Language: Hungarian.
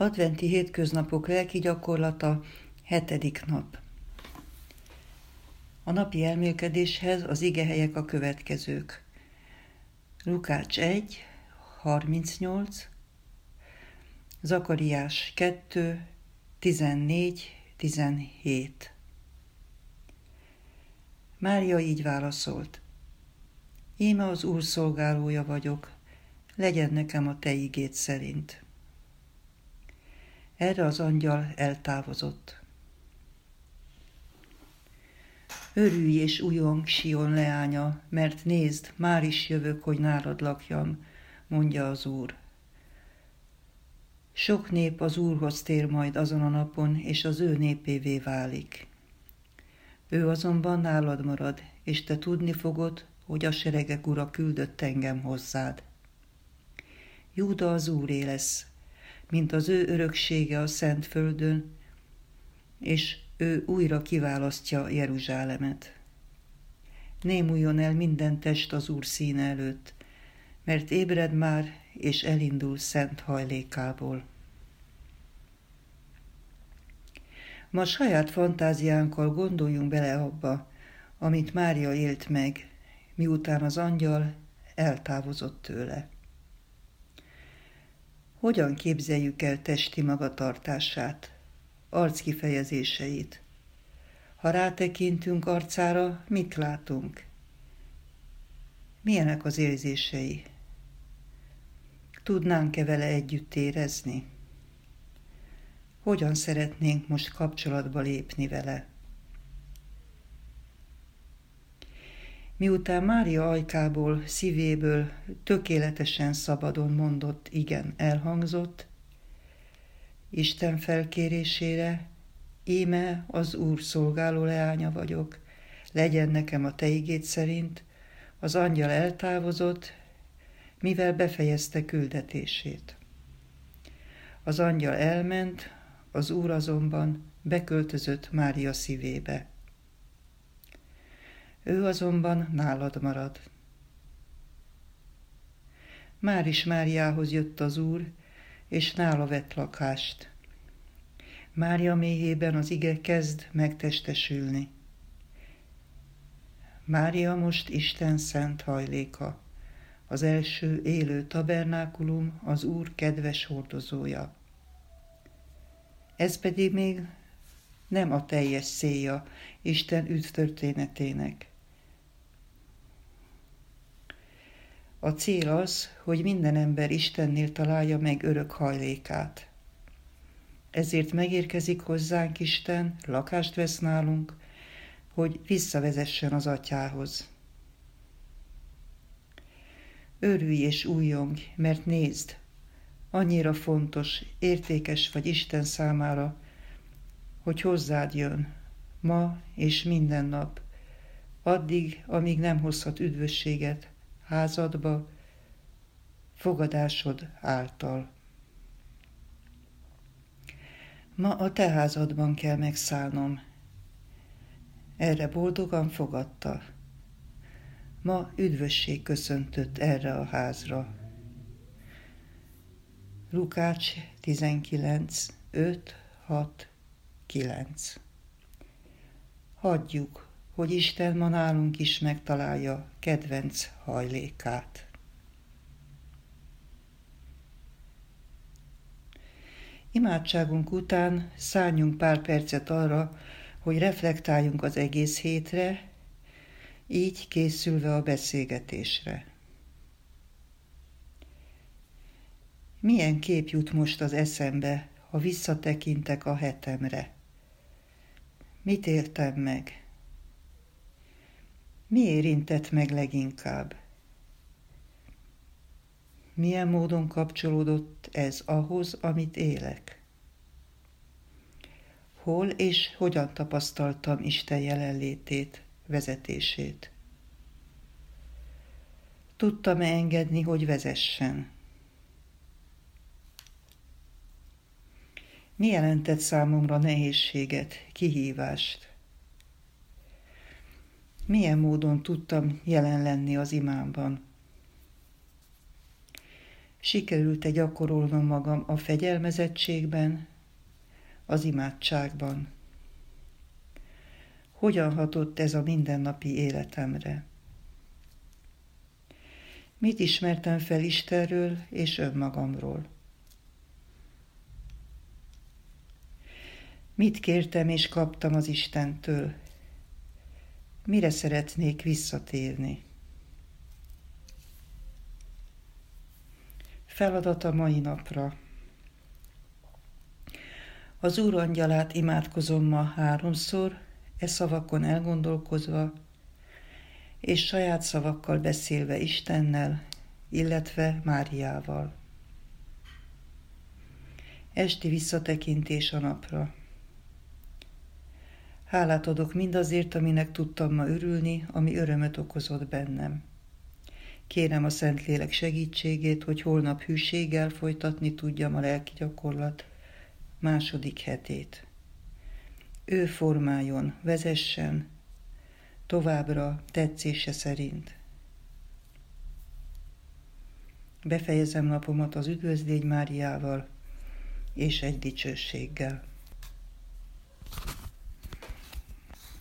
Adventi hétköznapok lelki gyakorlata, hetedik nap. A napi elmélkedéshez az igehelyek a következők. Lukács 1, 38, Zakariás 2, 14, 17. Mária így válaszolt. Íme az Úr szolgálója vagyok, legyen nekem a te igét szerint. Erre az angyal eltávozott. Örülj és ujjong, Sion leánya, mert nézd, már is jövök, hogy nálad lakjam, mondja az Úr. Sok nép az Úrhoz tér majd azon a napon, és az ő népévé válik. Ő azonban nálad marad, és te tudni fogod, hogy a seregek ura küldött engem hozzád. Júda az Úré lesz, mint az ő öröksége a Szent Földön, és ő újra kiválasztja Jeruzsálemet. Némuljon el minden test az Úr színe előtt, mert ébred már, és elindul szent hajlékából. Ma saját fantáziánkkal gondoljunk bele abba, amit Mária élt meg, miután az angyal eltávozott tőle. Hogyan képzeljük el testi magatartását, arckifejezéseit? Ha rátekintünk arcára, mit látunk? Milyenek az érzései? Tudnánk-e vele együtt érezni? Hogyan szeretnénk most kapcsolatba lépni vele? Miután Mária ajkából, szívéből tökéletesen szabadon mondott igen elhangzott, Isten felkérésére, íme az Úr szolgáló leánya vagyok, legyen nekem a te igét szerint, az angyal eltávozott, mivel befejezte küldetését. Az angyal elment, az Úr azonban beköltözött Mária szívébe ő azonban nálad marad. Már is Máriához jött az Úr, és nála vett lakást. Mária méhében az ige kezd megtestesülni. Mária most Isten szent hajléka, az első élő tabernákulum, az Úr kedves hordozója. Ez pedig még nem a teljes széja Isten üdvtörténetének. A cél az, hogy minden ember Istennél találja meg örök hajlékát. Ezért megérkezik hozzánk Isten, lakást vesz nálunk, hogy visszavezessen az atyához. Örülj és újjong, mert nézd, annyira fontos, értékes vagy Isten számára, hogy hozzád jön, ma és minden nap, addig, amíg nem hozhat üdvösséget, házadba, fogadásod által. Ma a te házadban kell megszállnom. Erre boldogan fogadta. Ma üdvösség köszöntött erre a házra. Lukács 19, 5, 6, 9 Hagyjuk, hogy Isten ma nálunk is megtalálja kedvenc hajlékát. Imádságunk után szálljunk pár percet arra, hogy reflektáljunk az egész hétre, így készülve a beszélgetésre. Milyen kép jut most az eszembe, ha visszatekintek a hetemre? Mit éltem meg? Mi érintett meg leginkább? Milyen módon kapcsolódott ez ahhoz, amit élek? Hol és hogyan tapasztaltam Isten jelenlétét, vezetését? Tudtam-e engedni, hogy vezessen? Mi jelentett számomra nehézséget, kihívást? Milyen módon tudtam jelen lenni az imámban? Sikerült-e gyakorolnom magam a fegyelmezettségben, az imádságban? Hogyan hatott ez a mindennapi életemre? Mit ismertem fel Istenről és önmagamról? Mit kértem és kaptam az Istentől? Mire szeretnék visszatérni? Feladat a mai napra. Az Úr angyalát imádkozom ma háromszor, e szavakon elgondolkozva, és saját szavakkal beszélve Istennel, illetve Máriával. Esti visszatekintés a napra. Hálát adok mindazért, aminek tudtam ma örülni, ami örömöt okozott bennem. Kérem a Szentlélek segítségét, hogy holnap hűséggel folytatni tudjam a lelki gyakorlat második hetét. Ő formáljon, vezessen, továbbra tetszése szerint. Befejezem napomat az üdvözlégy Máriával és egy dicsőséggel.